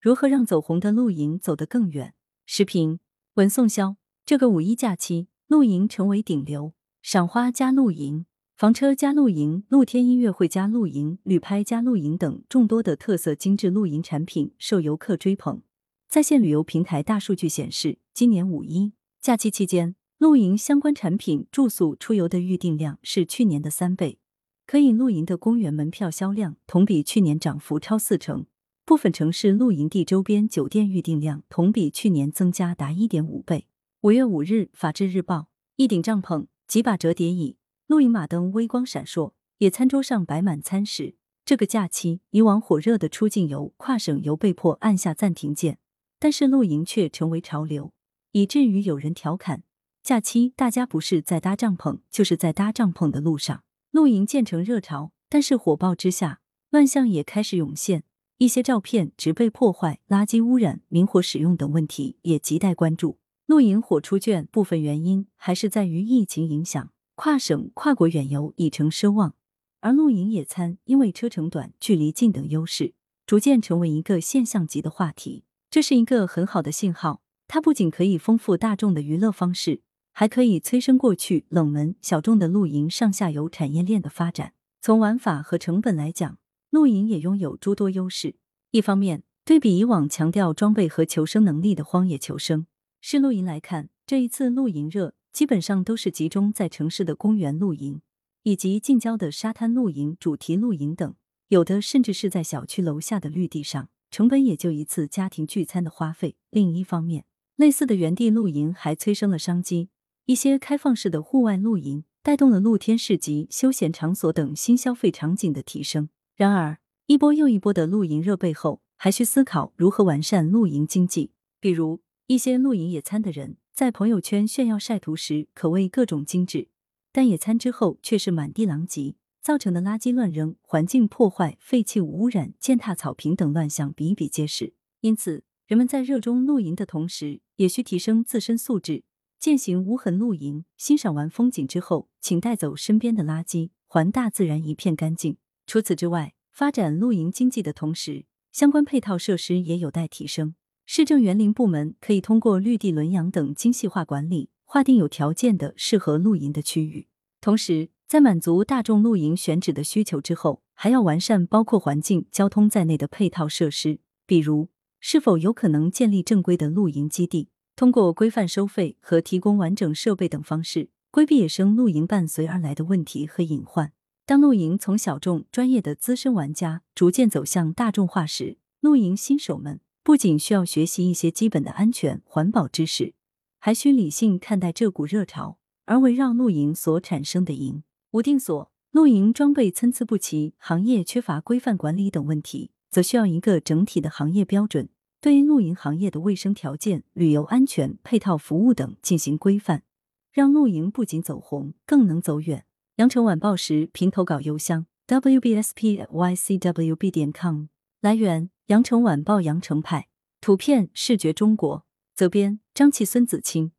如何让走红的露营走得更远？视频：文宋潇。这个五一假期，露营成为顶流，赏花加露营、房车加露营、露天音乐会加露营、旅拍加露营等众多的特色精致露营产品受游客追捧。在线旅游平台大数据显示，今年五一假期期间，露营相关产品、住宿、出游的预订量是去年的三倍，可以露营的公园门票销量同比去年涨幅超四成，部分城市露营地周边酒店预订量同比去年增加达一点五倍。五月五日，《法制日报》一顶帐篷、几把折叠椅、露营马灯微光闪烁，野餐桌上摆满餐食。这个假期，以往火热的出境游、跨省游被迫按下暂停键。但是露营却成为潮流，以至于有人调侃：假期大家不是在搭帐篷，就是在搭帐篷的路上。露营渐成热潮，但是火爆之下，乱象也开始涌现。一些照片植被破坏、垃圾污染、明火使用等问题也亟待关注。露营火出圈，部分原因还是在于疫情影响，跨省、跨国远游已成奢望，而露营野餐因为车程短、距离近等优势，逐渐成为一个现象级的话题。这是一个很好的信号，它不仅可以丰富大众的娱乐方式，还可以催生过去冷门小众的露营上下游产业链的发展。从玩法和成本来讲，露营也拥有诸多优势。一方面，对比以往强调装备和求生能力的荒野求生，是露营来看，这一次露营热基本上都是集中在城市的公园露营，以及近郊的沙滩露营、主题露营等，有的甚至是在小区楼下的绿地上。成本也就一次家庭聚餐的花费。另一方面，类似的原地露营还催生了商机，一些开放式的户外露营带动了露天市集、休闲场所等新消费场景的提升。然而，一波又一波的露营热背后，还需思考如何完善露营经济。比如，一些露营野餐的人在朋友圈炫耀晒图时，可谓各种精致，但野餐之后却是满地狼藉。造成的垃圾乱扔、环境破坏、废弃无污染、践踏草坪等乱象比比皆是。因此，人们在热衷露营的同时，也需提升自身素质，践行无痕露营。欣赏完风景之后，请带走身边的垃圾，还大自然一片干净。除此之外，发展露营经济的同时，相关配套设施也有待提升。市政园林部门可以通过绿地轮养等精细化管理，划定有条件的适合露营的区域，同时。在满足大众露营选址的需求之后，还要完善包括环境、交通在内的配套设施，比如是否有可能建立正规的露营基地，通过规范收费和提供完整设备等方式，规避野生露营伴随而来的问题和隐患。当露营从小众、专业的资深玩家逐渐走向大众化时，露营新手们不仅需要学习一些基本的安全环保知识，还需理性看待这股热潮，而围绕露营所产生的营。无定所、露营装备参差不齐、行业缺乏规范管理等问题，则需要一个整体的行业标准，对露营行业的卫生条件、旅游安全、配套服务等进行规范，让露营不仅走红，更能走远。羊城晚报时评投稿邮箱：wbspycwb 点 com。来源：羊城晚报羊城派。图片：视觉中国。责编：张琪、孙子清。